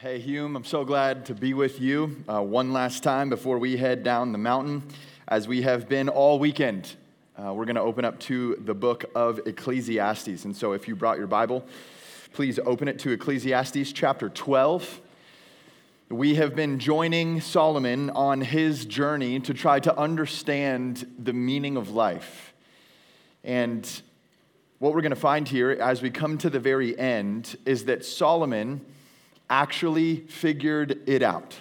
Hey, Hume, I'm so glad to be with you uh, one last time before we head down the mountain, as we have been all weekend. Uh, we're going to open up to the book of Ecclesiastes. And so, if you brought your Bible, please open it to Ecclesiastes chapter 12. We have been joining Solomon on his journey to try to understand the meaning of life. And what we're going to find here as we come to the very end is that Solomon actually figured it out.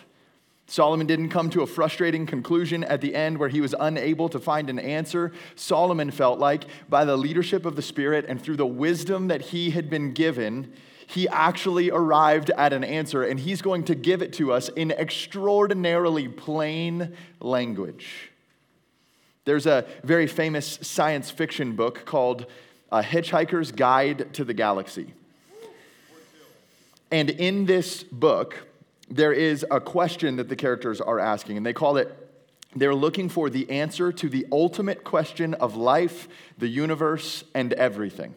Solomon didn't come to a frustrating conclusion at the end where he was unable to find an answer. Solomon felt like, by the leadership of the Spirit and through the wisdom that he had been given, he actually arrived at an answer, and he's going to give it to us in extraordinarily plain language. There's a very famous science fiction book called A Hitchhiker's Guide to the Galaxy. And in this book, there is a question that the characters are asking, and they call it they're looking for the answer to the ultimate question of life, the universe, and everything.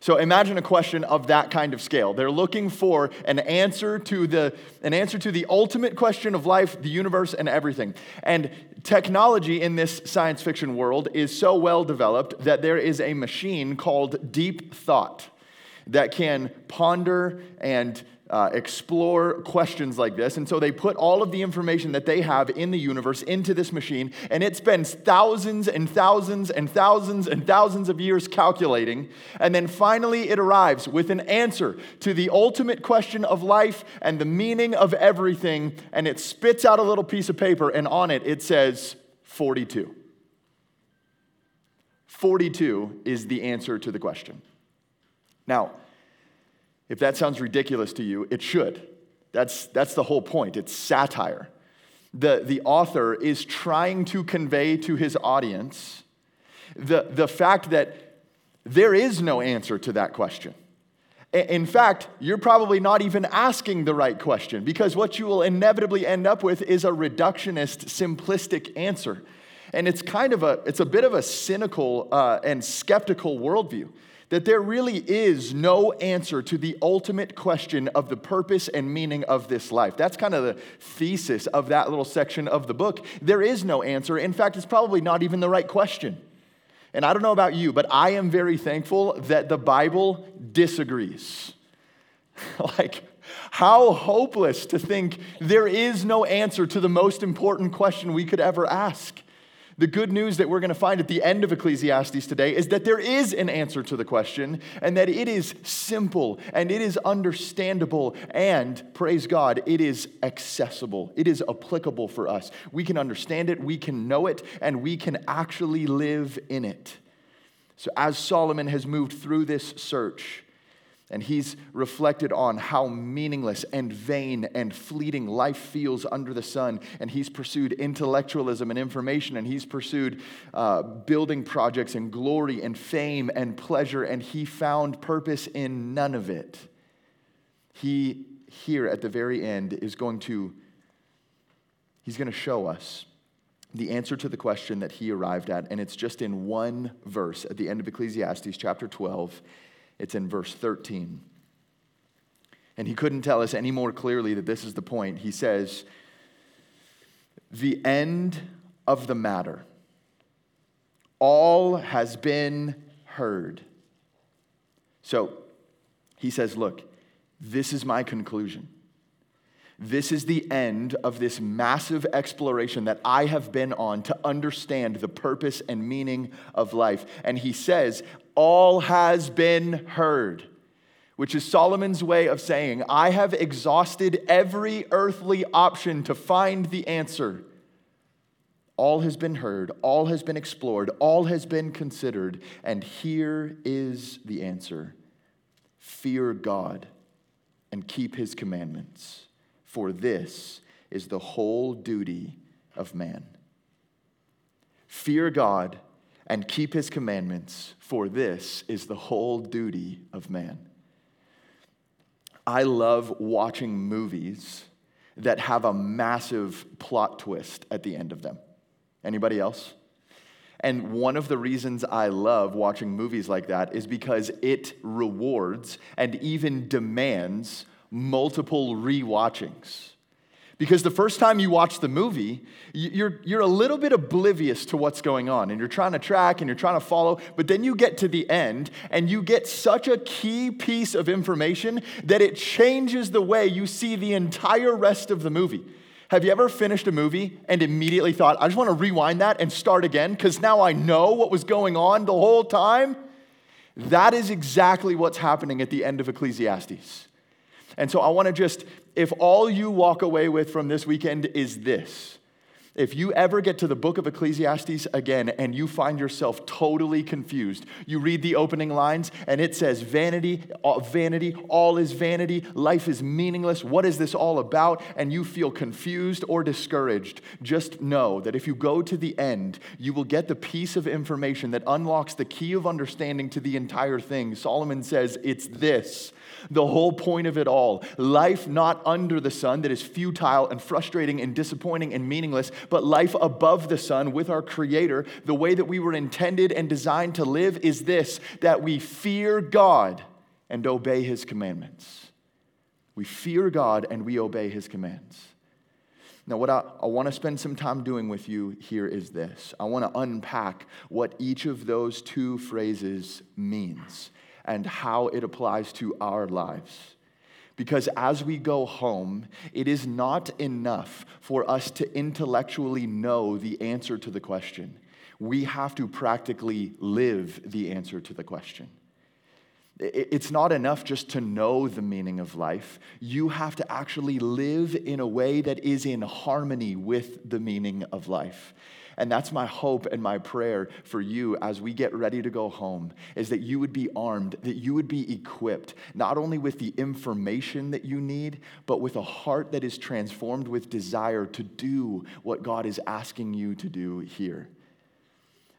So imagine a question of that kind of scale. They're looking for an answer to the an answer to the ultimate question of life, the universe and everything. And technology in this science fiction world is so well developed that there is a machine called deep thought that can ponder and uh, explore questions like this. And so they put all of the information that they have in the universe into this machine, and it spends thousands and thousands and thousands and thousands of years calculating. And then finally, it arrives with an answer to the ultimate question of life and the meaning of everything. And it spits out a little piece of paper, and on it, it says 42. 42 is the answer to the question. Now, if that sounds ridiculous to you, it should. That's, that's the whole point. It's satire. The, the author is trying to convey to his audience the, the fact that there is no answer to that question. In fact, you're probably not even asking the right question because what you will inevitably end up with is a reductionist, simplistic answer. And it's kind of a, it's a bit of a cynical uh, and skeptical worldview that there really is no answer to the ultimate question of the purpose and meaning of this life. That's kind of the thesis of that little section of the book. There is no answer. In fact, it's probably not even the right question. And I don't know about you, but I am very thankful that the Bible disagrees. like, how hopeless to think there is no answer to the most important question we could ever ask. The good news that we're going to find at the end of Ecclesiastes today is that there is an answer to the question and that it is simple and it is understandable and, praise God, it is accessible. It is applicable for us. We can understand it, we can know it, and we can actually live in it. So, as Solomon has moved through this search, and he's reflected on how meaningless and vain and fleeting life feels under the sun. And he's pursued intellectualism and information, and he's pursued uh, building projects and glory and fame and pleasure, and he found purpose in none of it. He, here at the very end, is going to, he's going to show us the answer to the question that he arrived at, and it's just in one verse at the end of Ecclesiastes chapter 12 it's in verse 13. And he couldn't tell us any more clearly that this is the point. He says, The end of the matter, all has been heard. So he says, Look, this is my conclusion. This is the end of this massive exploration that I have been on to understand the purpose and meaning of life. And he says, All has been heard, which is Solomon's way of saying, I have exhausted every earthly option to find the answer. All has been heard, all has been explored, all has been considered, and here is the answer fear God and keep his commandments for this is the whole duty of man. Fear God and keep his commandments, for this is the whole duty of man. I love watching movies that have a massive plot twist at the end of them. Anybody else? And one of the reasons I love watching movies like that is because it rewards and even demands multiple re-watchings. Because the first time you watch the movie, you're, you're a little bit oblivious to what's going on and you're trying to track and you're trying to follow, but then you get to the end and you get such a key piece of information that it changes the way you see the entire rest of the movie. Have you ever finished a movie and immediately thought, I just want to rewind that and start again because now I know what was going on the whole time? That is exactly what's happening at the end of Ecclesiastes. And so I want to just, if all you walk away with from this weekend is this, if you ever get to the book of Ecclesiastes again and you find yourself totally confused, you read the opening lines and it says, Vanity, all, vanity, all is vanity, life is meaningless, what is this all about? And you feel confused or discouraged, just know that if you go to the end, you will get the piece of information that unlocks the key of understanding to the entire thing. Solomon says, It's this the whole point of it all. Life not under the sun that is futile and frustrating and disappointing and meaningless, but life above the sun with our Creator. The way that we were intended and designed to live is this that we fear God and obey His commandments. We fear God and we obey His commands. Now, what I, I want to spend some time doing with you here is this I want to unpack what each of those two phrases means and how it applies to our lives. Because as we go home, it is not enough for us to intellectually know the answer to the question. We have to practically live the answer to the question. It's not enough just to know the meaning of life. You have to actually live in a way that is in harmony with the meaning of life. And that's my hope and my prayer for you as we get ready to go home is that you would be armed, that you would be equipped, not only with the information that you need, but with a heart that is transformed with desire to do what God is asking you to do here.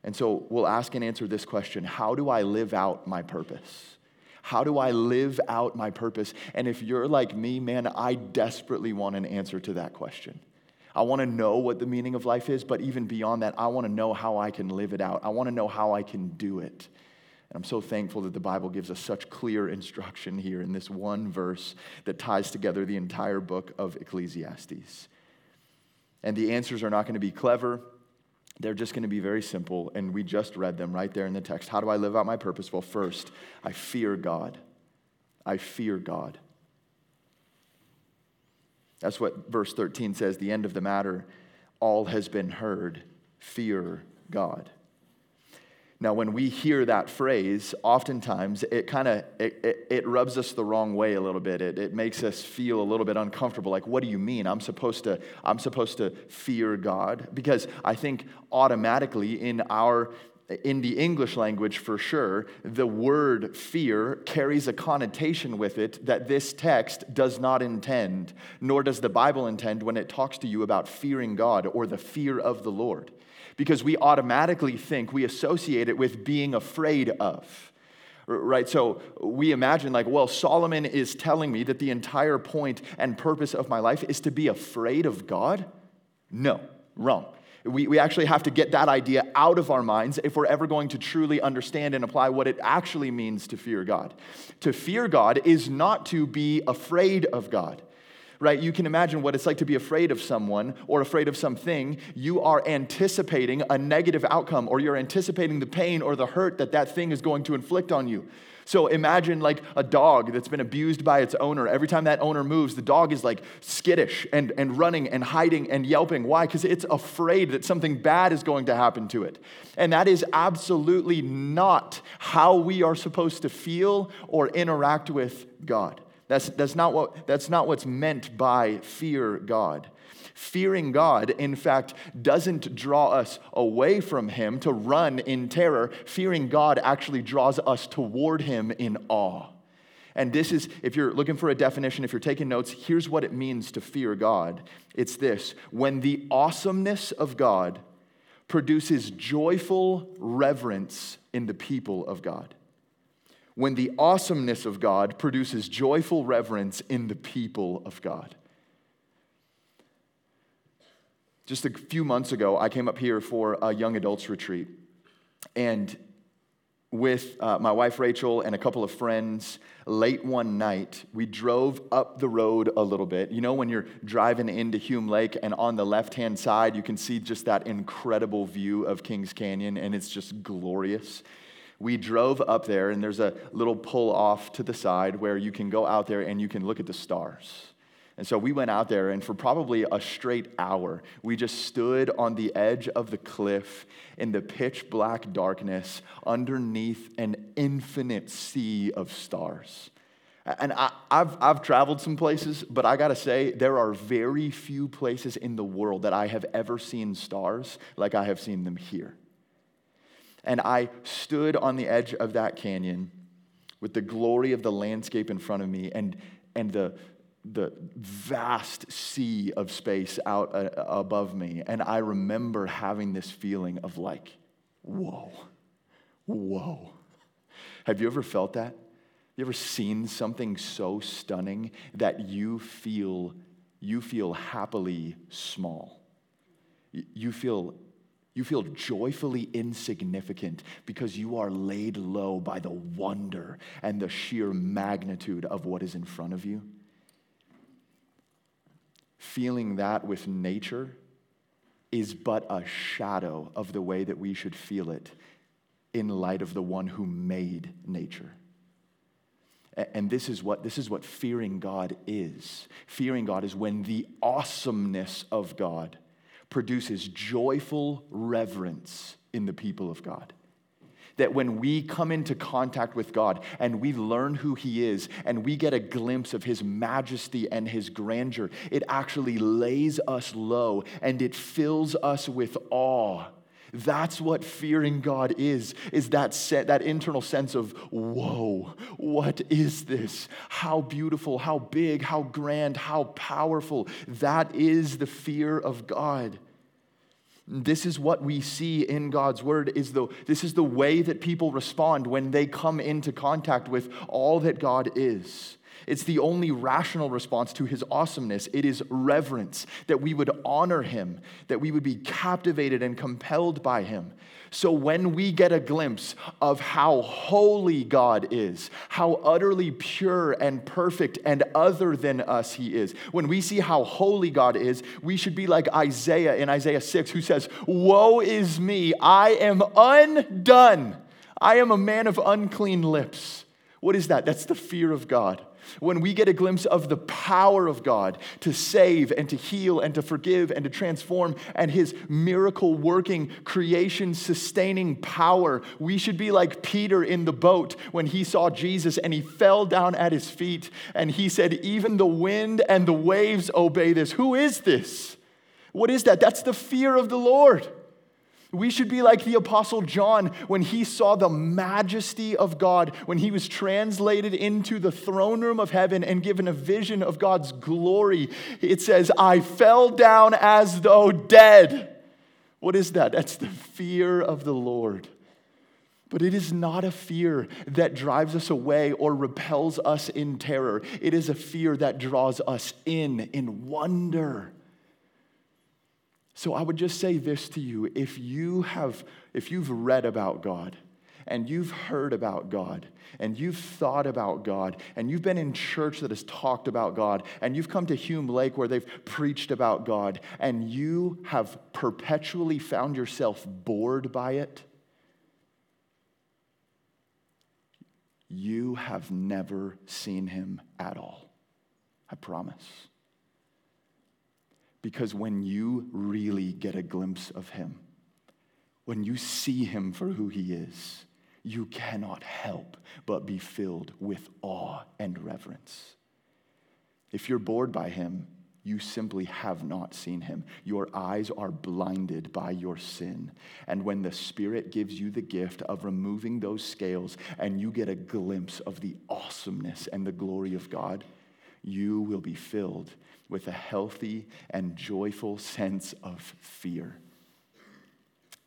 And so we'll ask and answer this question How do I live out my purpose? How do I live out my purpose? And if you're like me, man, I desperately want an answer to that question. I want to know what the meaning of life is, but even beyond that, I want to know how I can live it out. I want to know how I can do it. And I'm so thankful that the Bible gives us such clear instruction here in this one verse that ties together the entire book of Ecclesiastes. And the answers are not going to be clever. They're just going to be very simple, and we just read them right there in the text. How do I live out my purpose? Well, first, I fear God. I fear God. That's what verse 13 says the end of the matter, all has been heard. Fear God. Now, when we hear that phrase, oftentimes it kind of it, it, it, rubs us the wrong way a little bit. It, it makes us feel a little bit uncomfortable. Like, what do you mean? I'm supposed to I'm supposed to fear God because I think automatically in our in the English language for sure, the word fear carries a connotation with it that this text does not intend, nor does the Bible intend when it talks to you about fearing God or the fear of the Lord. Because we automatically think, we associate it with being afraid of. Right? So we imagine, like, well, Solomon is telling me that the entire point and purpose of my life is to be afraid of God? No, wrong. We, we actually have to get that idea out of our minds if we're ever going to truly understand and apply what it actually means to fear God. To fear God is not to be afraid of God right? You can imagine what it's like to be afraid of someone or afraid of something. You are anticipating a negative outcome or you're anticipating the pain or the hurt that that thing is going to inflict on you. So imagine like a dog that's been abused by its owner. Every time that owner moves, the dog is like skittish and, and running and hiding and yelping. Why? Because it's afraid that something bad is going to happen to it. And that is absolutely not how we are supposed to feel or interact with God. That's, that's, not what, that's not what's meant by fear God. Fearing God, in fact, doesn't draw us away from Him to run in terror. Fearing God actually draws us toward Him in awe. And this is, if you're looking for a definition, if you're taking notes, here's what it means to fear God it's this when the awesomeness of God produces joyful reverence in the people of God. When the awesomeness of God produces joyful reverence in the people of God. Just a few months ago, I came up here for a young adults retreat. And with uh, my wife Rachel and a couple of friends late one night. We drove up the road a little bit. You know, when you're driving into Hume Lake and on the left hand side, you can see just that incredible view of Kings Canyon, and it's just glorious. We drove up there, and there's a little pull off to the side where you can go out there and you can look at the stars. And so we went out there, and for probably a straight hour, we just stood on the edge of the cliff in the pitch black darkness underneath an infinite sea of stars. And I, have I've traveled some places, but I gotta say, there are very few places in the world that I have ever seen stars like I have seen them here. And I stood on the edge of that canyon with the glory of the landscape in front of me and, and the, the vast sea of space out uh, above me. And I remember having this feeling of like, whoa, whoa. Have you ever felt that? You ever seen something so stunning that you feel you feel happily small? You feel you feel joyfully insignificant because you are laid low by the wonder and the sheer magnitude of what is in front of you feeling that with nature is but a shadow of the way that we should feel it in light of the one who made nature. And this is what this is what fearing God is. Fearing God is when the awesomeness of God produces joyful reverence in the people of God that when we come into contact with God and we learn who He is and we get a glimpse of His majesty and His grandeur, it actually lays us low and it fills us with awe. That's what fearing God is, is that, set, that internal sense of, whoa, what is this? How beautiful, how big, how grand, how powerful. That is the fear of God. This is what we see in God's word is the, this is the way that people respond when they come into contact with all that God is. It's the only rational response to his awesomeness. It is reverence, that we would honor him, that we would be captivated and compelled by him. So when we get a glimpse of how holy God is, how utterly pure and perfect and other than us he is, when we see how holy God is, we should be like Isaiah in Isaiah 6, who says, Woe is me, I am undone. I am a man of unclean lips. What is that? That's the fear of God when we get a glimpse of the power of God to save and to heal and to forgive and to transform and his miracle working, creation sustaining power, we should be like Peter in the boat when he saw Jesus and he fell down at his feet and he said, Even the wind and the waves obey this. Who is this? What is that? That's the fear of the Lord. We should be like the Apostle John when he saw the majesty of God, when he was translated into the throne room of heaven and given a vision of God's glory. It says, I fell down as though dead. What is that? That's the fear of the Lord. But it is not a fear that drives us away or repels us in terror. It is a fear that draws us in in wonder. So I would just say this to you if you have if you've read about God and you've heard about God and you've thought about God and you've been in church that has talked about God and you've come to Hume Lake where they've preached about God and you have perpetually found yourself bored by it, you have never seen him at all. I promise. Because when you really get a glimpse of him, when you see him for who he is, you cannot help but be filled with awe and reverence. If you're bored by him, you simply have not seen him. Your eyes are blinded by your sin. And when the Spirit gives you the gift of removing those scales and you get a glimpse of the awesomeness and the glory of God, you will be filled with a healthy and joyful sense of fear.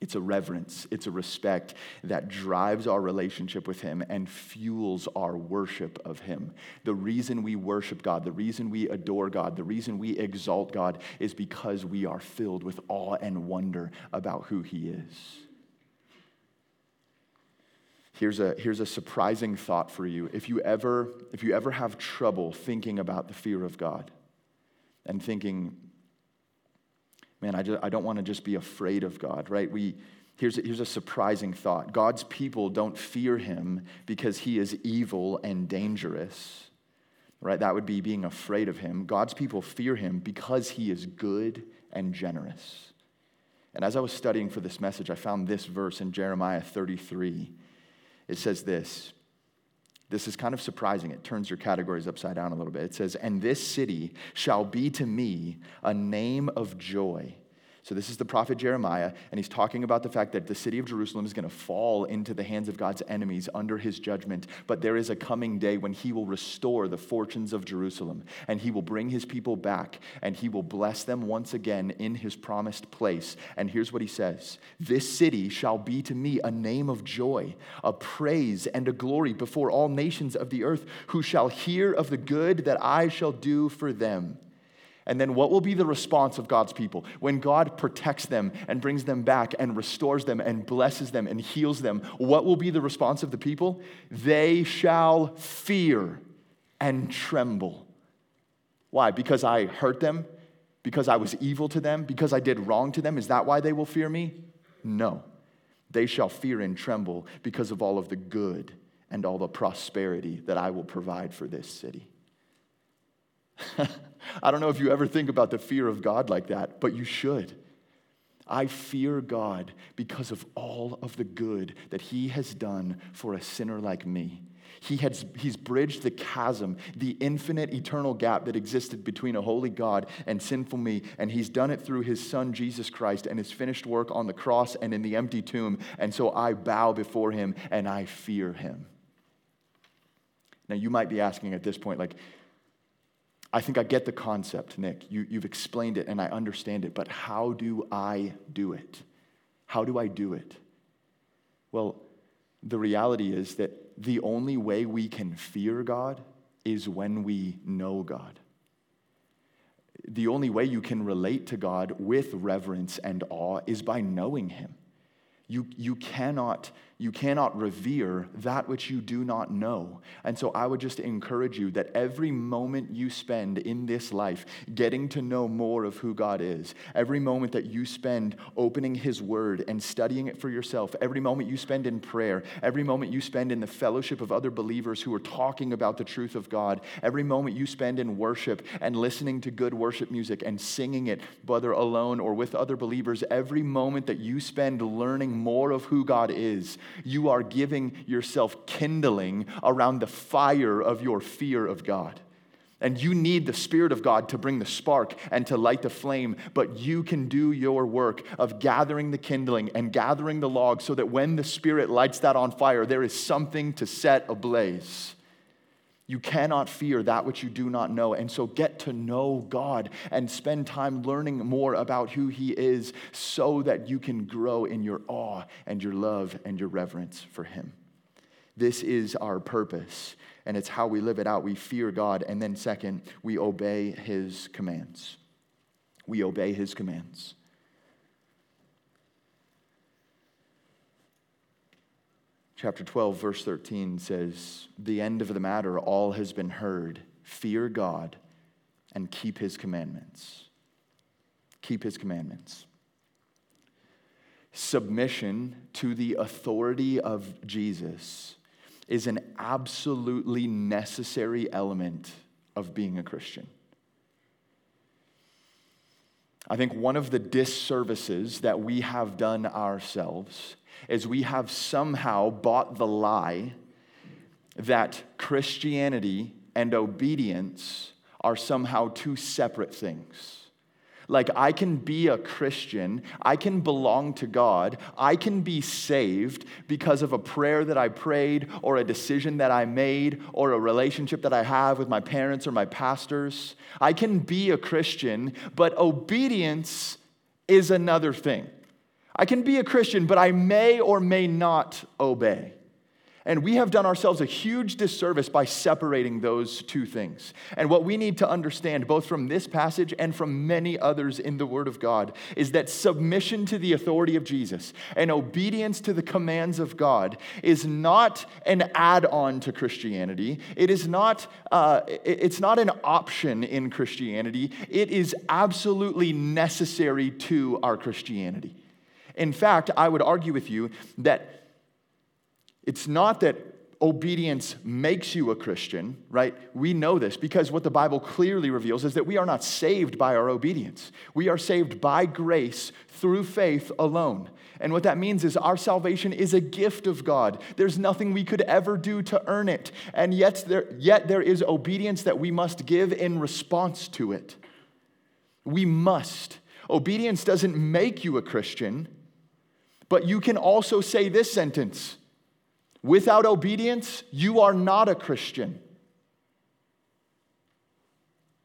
It's a reverence, it's a respect that drives our relationship with Him and fuels our worship of Him. The reason we worship God, the reason we adore God, the reason we exalt God is because we are filled with awe and wonder about who He is. Here's a, here's a surprising thought for you. If you, ever, if you ever have trouble thinking about the fear of God and thinking, man, I, just, I don't want to just be afraid of God, right? We, here's, a, here's a surprising thought God's people don't fear him because he is evil and dangerous, right? That would be being afraid of him. God's people fear him because he is good and generous. And as I was studying for this message, I found this verse in Jeremiah 33 it says this. This is kind of surprising. It turns your categories upside down a little bit. It says, And this city shall be to me a name of joy so, this is the prophet Jeremiah, and he's talking about the fact that the city of Jerusalem is going to fall into the hands of God's enemies under his judgment. But there is a coming day when he will restore the fortunes of Jerusalem, and he will bring his people back, and he will bless them once again in his promised place. And here's what he says This city shall be to me a name of joy, a praise, and a glory before all nations of the earth, who shall hear of the good that I shall do for them. And then what will be the response of God's people? When God protects them and brings them back and restores them and blesses them and heals them, what will be the response of the people? They shall fear and tremble. Why? Because I hurt them? Because I was evil to them? Because I did wrong to them? Is that why they will fear me? No. They shall fear and tremble because of all of the good and all the prosperity that I will provide for this city. I don't know if you ever think about the fear of God like that, but you should. I fear God because of all of the good that He has done for a sinner like me. He has, he's bridged the chasm, the infinite eternal gap that existed between a holy God and sinful me. And he's done it through his son, Jesus Christ, and his finished work on the cross and in the empty tomb. And so I bow before him and I fear him. Now, you might be asking at this point, like, I think I get the concept, Nick. You, you've explained it and I understand it, but how do I do it? How do I do it? Well, the reality is that the only way we can fear God is when we know God. The only way you can relate to God with reverence and awe is by knowing Him. You, you cannot you cannot revere that which you do not know. And so I would just encourage you that every moment you spend in this life getting to know more of who God is, every moment that you spend opening His Word and studying it for yourself, every moment you spend in prayer, every moment you spend in the fellowship of other believers who are talking about the truth of God, every moment you spend in worship and listening to good worship music and singing it, whether alone or with other believers, every moment that you spend learning more of who God is, you are giving yourself kindling around the fire of your fear of God. And you need the Spirit of God to bring the spark and to light the flame, but you can do your work of gathering the kindling and gathering the log so that when the Spirit lights that on fire, there is something to set ablaze. You cannot fear that which you do not know. And so get to know God and spend time learning more about who He is so that you can grow in your awe and your love and your reverence for Him. This is our purpose, and it's how we live it out. We fear God, and then, second, we obey His commands. We obey His commands. Chapter 12, verse 13 says, The end of the matter, all has been heard. Fear God and keep his commandments. Keep his commandments. Submission to the authority of Jesus is an absolutely necessary element of being a Christian. I think one of the disservices that we have done ourselves is we have somehow bought the lie that Christianity and obedience are somehow two separate things. Like, I can be a Christian, I can belong to God, I can be saved because of a prayer that I prayed, or a decision that I made, or a relationship that I have with my parents or my pastors. I can be a Christian, but obedience is another thing. I can be a Christian, but I may or may not obey. And we have done ourselves a huge disservice by separating those two things. And what we need to understand, both from this passage and from many others in the Word of God, is that submission to the authority of Jesus and obedience to the commands of God is not an add on to Christianity. It is not, uh, it's not an option in Christianity. It is absolutely necessary to our Christianity. In fact, I would argue with you that it's not that obedience makes you a Christian, right? We know this because what the Bible clearly reveals is that we are not saved by our obedience. We are saved by grace through faith alone. And what that means is our salvation is a gift of God. There's nothing we could ever do to earn it. And yet there, yet there is obedience that we must give in response to it. We must. Obedience doesn't make you a Christian, but you can also say this sentence Without obedience, you are not a Christian.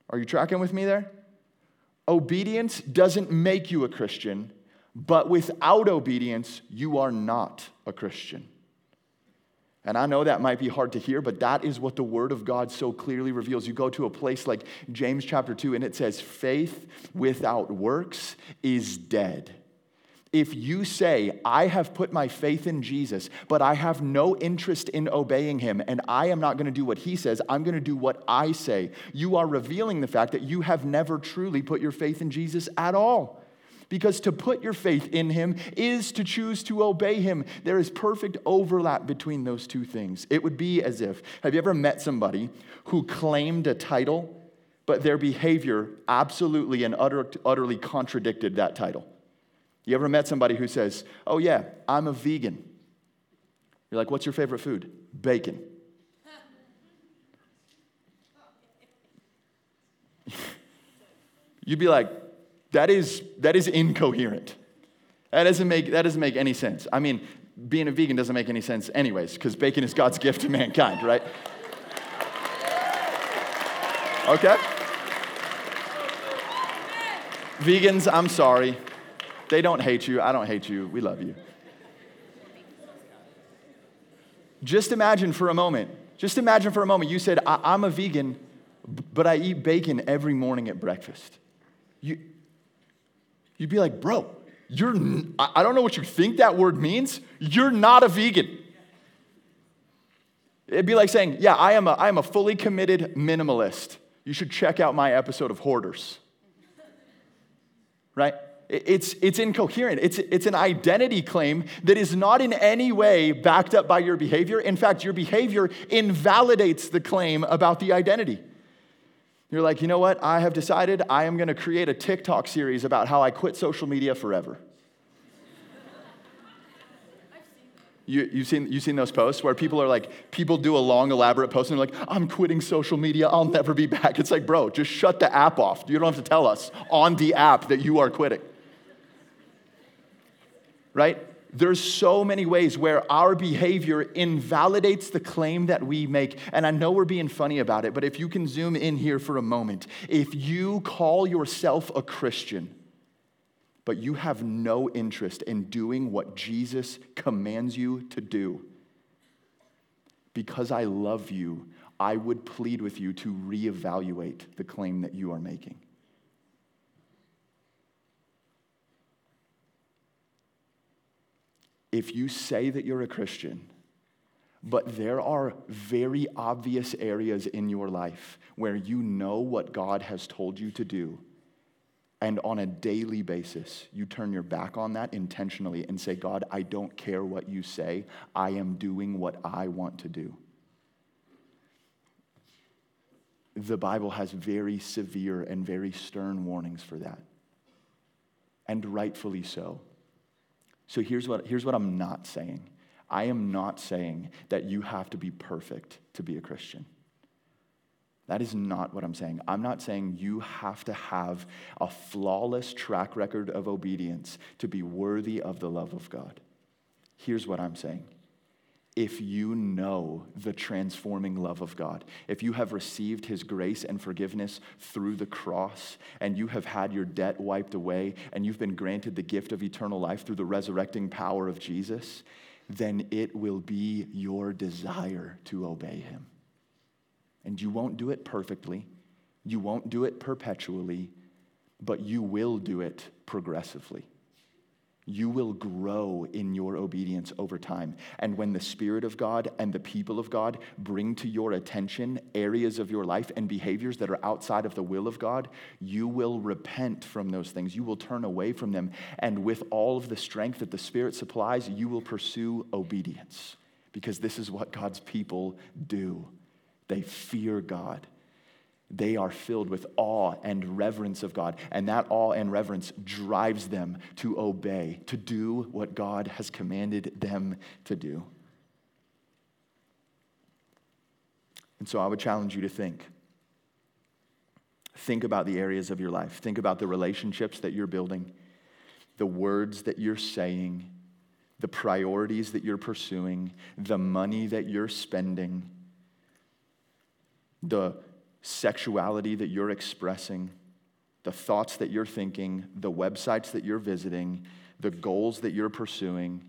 Are you tracking with me there? Obedience doesn't make you a Christian, but without obedience, you are not a Christian. And I know that might be hard to hear, but that is what the Word of God so clearly reveals. You go to a place like James chapter 2, and it says, faith without works is dead. If you say, I have put my faith in Jesus, but I have no interest in obeying him, and I am not going to do what he says, I'm going to do what I say, you are revealing the fact that you have never truly put your faith in Jesus at all. Because to put your faith in him is to choose to obey him. There is perfect overlap between those two things. It would be as if, have you ever met somebody who claimed a title, but their behavior absolutely and utter, utterly contradicted that title? You ever met somebody who says, Oh, yeah, I'm a vegan? You're like, What's your favorite food? Bacon. You'd be like, that is, that is incoherent. That doesn't, make, that doesn't make any sense. I mean, being a vegan doesn't make any sense, anyways, because bacon is God's gift to mankind, right? Okay? Vegans, I'm sorry. They don't hate you. I don't hate you. We love you. Just imagine for a moment, just imagine for a moment you said, I- am a vegan, but I eat bacon every morning at breakfast. You, you'd be like, bro, you're, n- I don't know what you think that word means. You're not a vegan. It'd be like saying, yeah, I am a, I am a fully committed minimalist. You should check out my episode of Hoarders. Right? It's, it's incoherent. It's, it's an identity claim that is not in any way backed up by your behavior. In fact, your behavior invalidates the claim about the identity. You're like, you know what? I have decided I am going to create a TikTok series about how I quit social media forever. You, you've, seen, you've seen those posts where people are like, people do a long, elaborate post and they're like, I'm quitting social media. I'll never be back. It's like, bro, just shut the app off. You don't have to tell us on the app that you are quitting right? There's so many ways where our behavior invalidates the claim that we make. And I know we're being funny about it, but if you can zoom in here for a moment, if you call yourself a Christian, but you have no interest in doing what Jesus commands you to do, because I love you, I would plead with you to reevaluate the claim that you are making. If you say that you're a Christian, but there are very obvious areas in your life where you know what God has told you to do, and on a daily basis, you turn your back on that intentionally and say, God, I don't care what you say, I am doing what I want to do. The Bible has very severe and very stern warnings for that, and rightfully so. So here's what, here's what I'm not saying I am not saying that you have to be perfect to be a Christian. That is not what I'm saying. I'm not saying you have to have a flawless track record of obedience to be worthy of the love of God. Here's what I'm saying if you know the transforming love of God, if you have received His grace and forgiveness through the cross, and you have had your debt wiped away, and you've been granted the gift of eternal life through the resurrecting power of Jesus, then it will be your desire to obey him. And you won't do it perfectly, you won't do it perpetually, but you will do it progressively you will grow in your obedience over time. And when the Spirit of God and the people of God bring to your attention areas of your life and behaviors that are outside of the will of God, you will repent from those things. You will turn away from them. And with all of the strength that the Spirit supplies, you will pursue obedience because this is what God's people do. They fear God they are filled with awe and reverence of God. And that awe and reverence drives them to obey, to do what God has commanded them to do. And so I would challenge you to think. Think about the areas of your life. Think about the relationships that you're building, the words that you're saying, the priorities that you're pursuing, the money that you're spending, the sexuality that you're expressing, the thoughts that you're thinking, the websites that you're visiting, the goals that you're pursuing,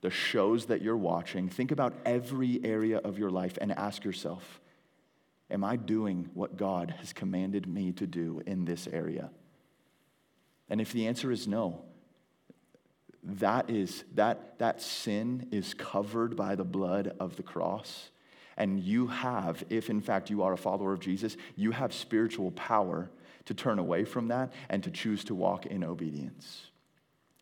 the shows that you're watching. Think about every area of your life and ask yourself Am I doing what God has commanded me to do in this area? And if the answer is no, that is that that sin is covered by the blood of the cross and you have, if in fact you are a follower of Jesus, you have spiritual power to turn away from that and to choose to walk in obedience.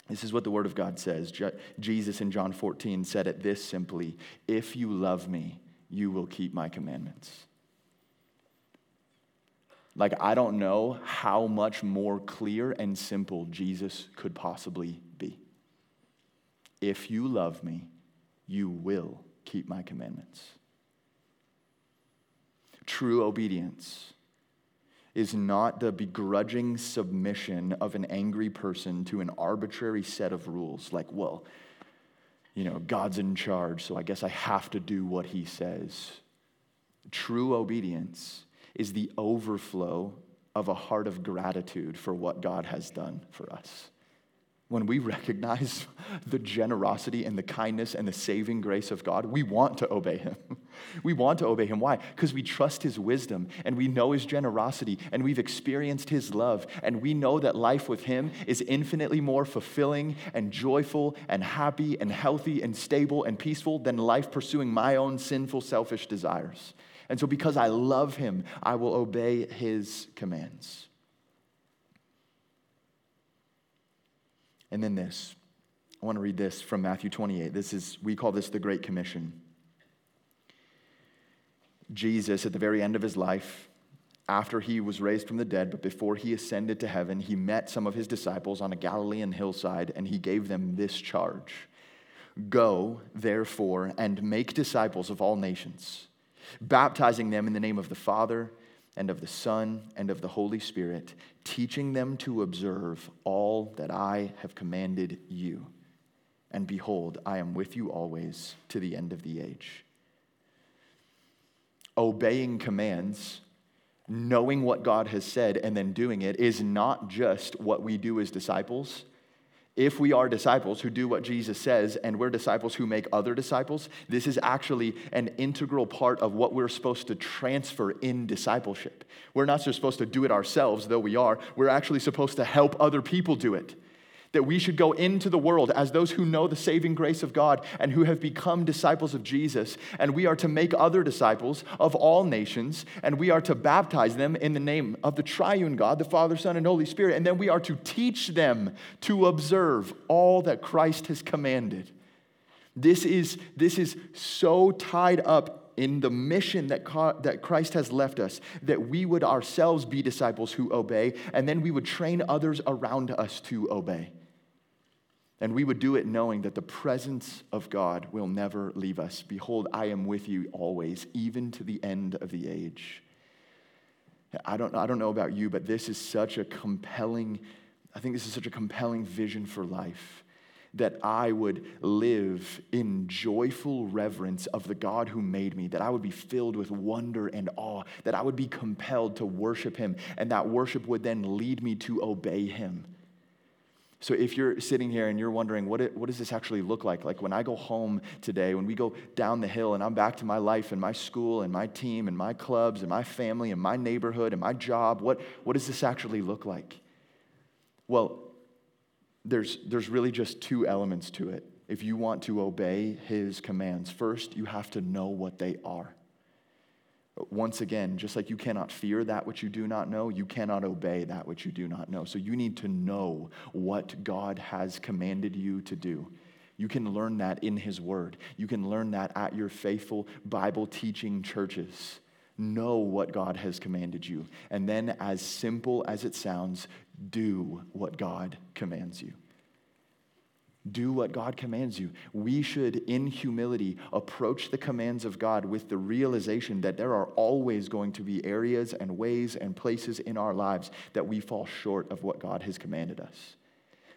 This is what the Word of God says. Jesus in John 14 said it this simply If you love me, you will keep my commandments. Like, I don't know how much more clear and simple Jesus could possibly be. If you love me, you will keep my commandments. True obedience is not the begrudging submission of an angry person to an arbitrary set of rules, like, well, you know, God's in charge, so I guess I have to do what he says. True obedience is the overflow of a heart of gratitude for what God has done for us when we recognize the generosity and the kindness and the saving grace of God, we want to obey Him. We want to obey Him. Why? Because we trust His wisdom and we know His generosity and we've experienced His love and we know that life with Him is infinitely more fulfilling and joyful and happy and healthy and stable and peaceful than life pursuing my own sinful, selfish desires. And so, because I love Him, I will obey His commands. And then this. I want to read this from Matthew 28. This is, we call this the Great Commission. Jesus, at the very end of his life, after he was raised from the dead, but before he ascended to heaven, he met some of his disciples on a Galilean hillside and he gave them this charge Go, therefore, and make disciples of all nations, baptizing them in the name of the Father and of the Son and of the Holy Spirit, teaching them to observe all that I have commanded you. And behold, I am with you always to the end of the age. Obeying commands, knowing what God has said, and then doing it is not just what we do as disciples if we are disciples who do what Jesus says and we're disciples who make other disciples, this is actually an integral part of what we're supposed to transfer in discipleship. We're not just supposed to do it ourselves, though we are. We're actually supposed to help other people do it that we should go into the world as those who know the saving grace of God and who have become disciples of Jesus. And we are to make other disciples of all nations, and we are to baptize them in the name of the triune God, the Father, Son, and Holy Spirit. And then we are to teach them to observe all that Christ has commanded. This is, this is so tied up in the mission that, that Christ has left us, that we would ourselves be disciples who obey, and then we would train others around us to obey. And we would do it knowing that the presence of God will never leave us. Behold, I am with you always, even to the end of the age. I don't, I don't know about you, but this is such a compelling, I think this is such a compelling vision for life that I would live in joyful reverence of the God who made me, that I would be filled with wonder and awe, that I would be compelled to worship him, and that worship would then lead me to obey him. So if you're sitting here and you're wondering, what, it, what does this actually look like? Like when I go home today, when we go down the hill and I'm back to my life and my school and my team and my clubs and my family and my neighborhood and my job, what, what does this actually look like? Well, there's, there's really just two elements to it. If you want to obey his commands, first, you have to know what they are. Once again, just like you cannot fear that which you do not know, you cannot obey that which you do not know. So you need to know what God has commanded you to do. You can learn that in His Word. You can learn that at your faithful Bible teaching churches. Know what God has commanded you. And then, as simple as it sounds, do what God commands you. Do what God commands you. We should, in humility, approach the commands of God with the realization that there are always going to be areas and ways and places in our lives that we fall short of what God has commanded us.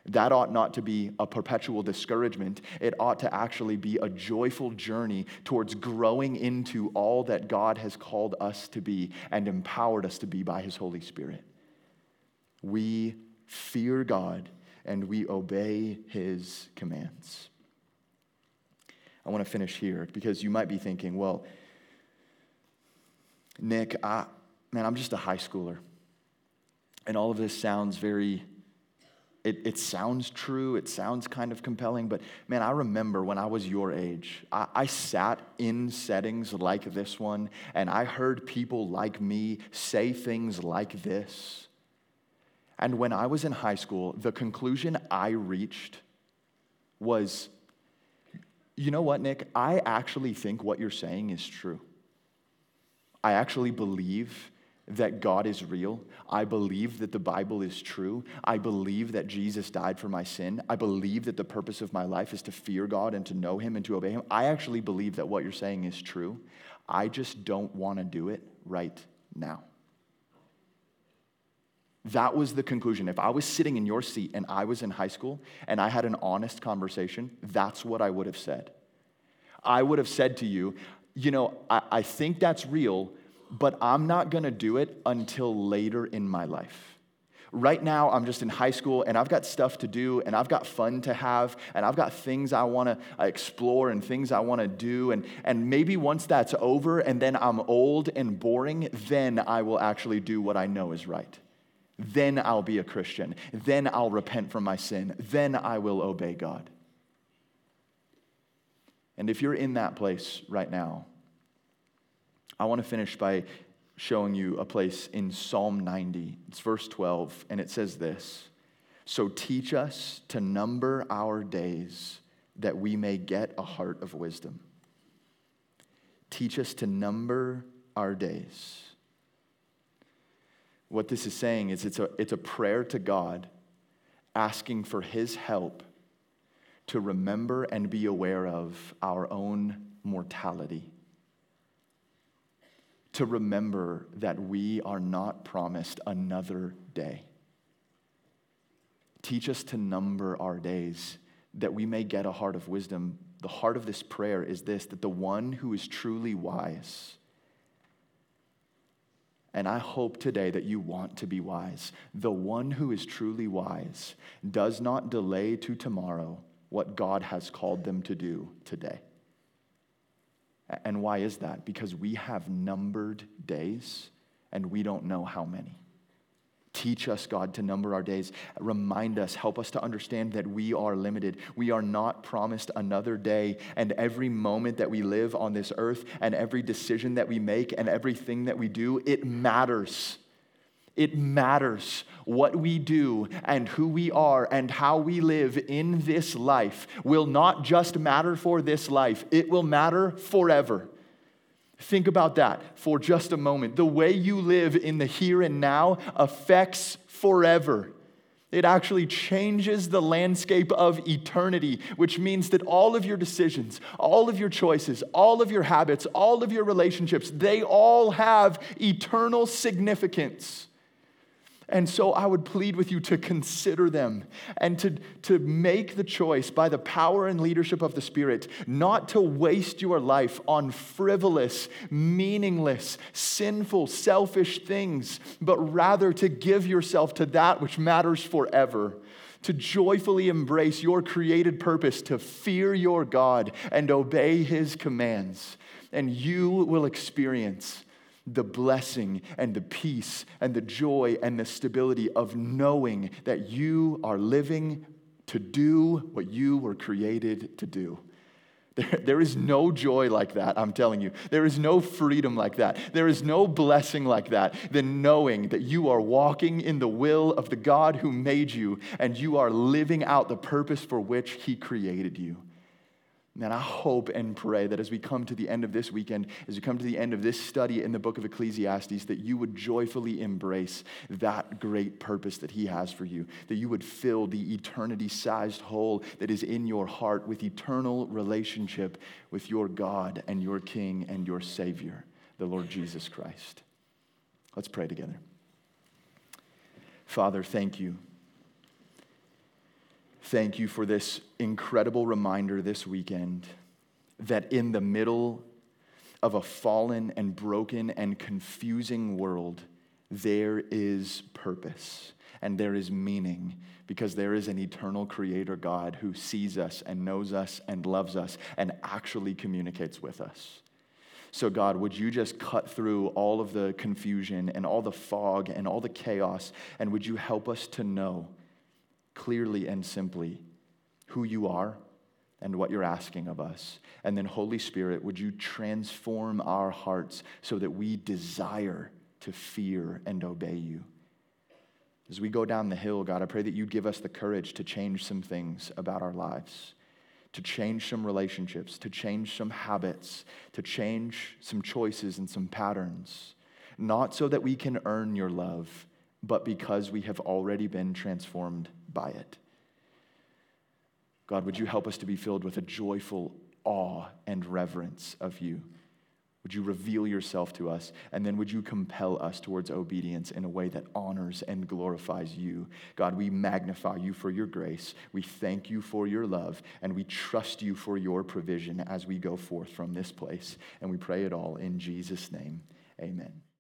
That ought not to be a perpetual discouragement. It ought to actually be a joyful journey towards growing into all that God has called us to be and empowered us to be by His Holy Spirit. We fear God and we obey his commands. I want to finish here because you might be thinking, well, Nick, I, man, I'm just a high schooler. And all of this sounds very, it, it sounds true, it sounds kind of compelling, but man, I remember when I was your age, I, I sat in settings like this one, and I heard people like me say things like this. And when I was in high school, the conclusion I reached was you know what, Nick? I actually think what you're saying is true. I actually believe that God is real. I believe that the Bible is true. I believe that Jesus died for my sin. I believe that the purpose of my life is to fear God and to know Him and to obey Him. I actually believe that what you're saying is true. I just don't want to do it right now. That was the conclusion. If I was sitting in your seat and I was in high school and I had an honest conversation, that's what I would have said. I would have said to you, you know, I, I think that's real, but I'm not gonna do it until later in my life. Right now, I'm just in high school and I've got stuff to do and I've got fun to have and I've got things I wanna explore and things I wanna do. And, and maybe once that's over and then I'm old and boring, then I will actually do what I know is right. Then I'll be a Christian. Then I'll repent from my sin. Then I will obey God. And if you're in that place right now, I want to finish by showing you a place in Psalm 90. It's verse 12, and it says this So teach us to number our days that we may get a heart of wisdom. Teach us to number our days what this is saying is it's a, it's a prayer to God asking for His help to remember and be aware of our own mortality. To remember that we are not promised another day. Teach us to number our days that we may get a heart of wisdom. The heart of this prayer is this that the one who is truly wise, and I hope today that you want to be wise. The one who is truly wise does not delay to tomorrow what God has called them to do today. And why is that? Because we have numbered days and we don't know how many. Teach us, God, to number our days. Remind us, help us to understand that we are limited. We are not promised another day. And every moment that we live on this earth, and every decision that we make, and everything that we do, it matters. It matters what we do and who we are and how we live in this life will not just matter for this life, it will matter forever. Think about that for just a moment. The way you live in the here and now affects forever. It actually changes the landscape of eternity, which means that all of your decisions, all of your choices, all of your habits, all of your relationships, they all have eternal significance. And so I would plead with you to consider them and to, to make the choice by the power and leadership of the Spirit not to waste your life on frivolous, meaningless, sinful, selfish things, but rather to give yourself to that which matters forever. To joyfully embrace your created purpose to fear your God and obey his commands. And you will experience the blessing and the peace and the joy and the stability of knowing that you are living to do what you were created to do. There, there is no joy like that, I'm telling you. There is no freedom like that. There is no blessing like that than knowing that you are walking in the will of the God who made you and you are living out the purpose for which He created you. And I hope and pray that as we come to the end of this weekend, as we come to the end of this study in the book of Ecclesiastes, that you would joyfully embrace that great purpose that He has for you, that you would fill the eternity sized hole that is in your heart with eternal relationship with your God and your King and your Savior, the Lord Jesus Christ. Let's pray together. Father, thank you Thank you for this incredible reminder this weekend that in the middle of a fallen and broken and confusing world, there is purpose and there is meaning because there is an eternal creator God who sees us and knows us and loves us and actually communicates with us. So, God, would you just cut through all of the confusion and all the fog and all the chaos, and would you help us to know clearly and simply who you are and what you're asking of us. And then, Holy Spirit, would you transform our hearts so that we desire to fear and obey you? As we go down the hill, God, I pray that you'd give us the courage to change some things about our lives, to change some relationships, to change some habits, to change some choices and some patterns, not so that we can earn your love, but because we have already been transformed by it. God, would you help us to be filled with a joyful awe and reverence of you? Would you reveal yourself to us? And then would you compel us towards obedience in a way that honors and glorifies you? God, we magnify you for your grace. We thank you for your love. And we trust you for your provision as we go forth from this place. And we pray it all in Jesus' name. Amen.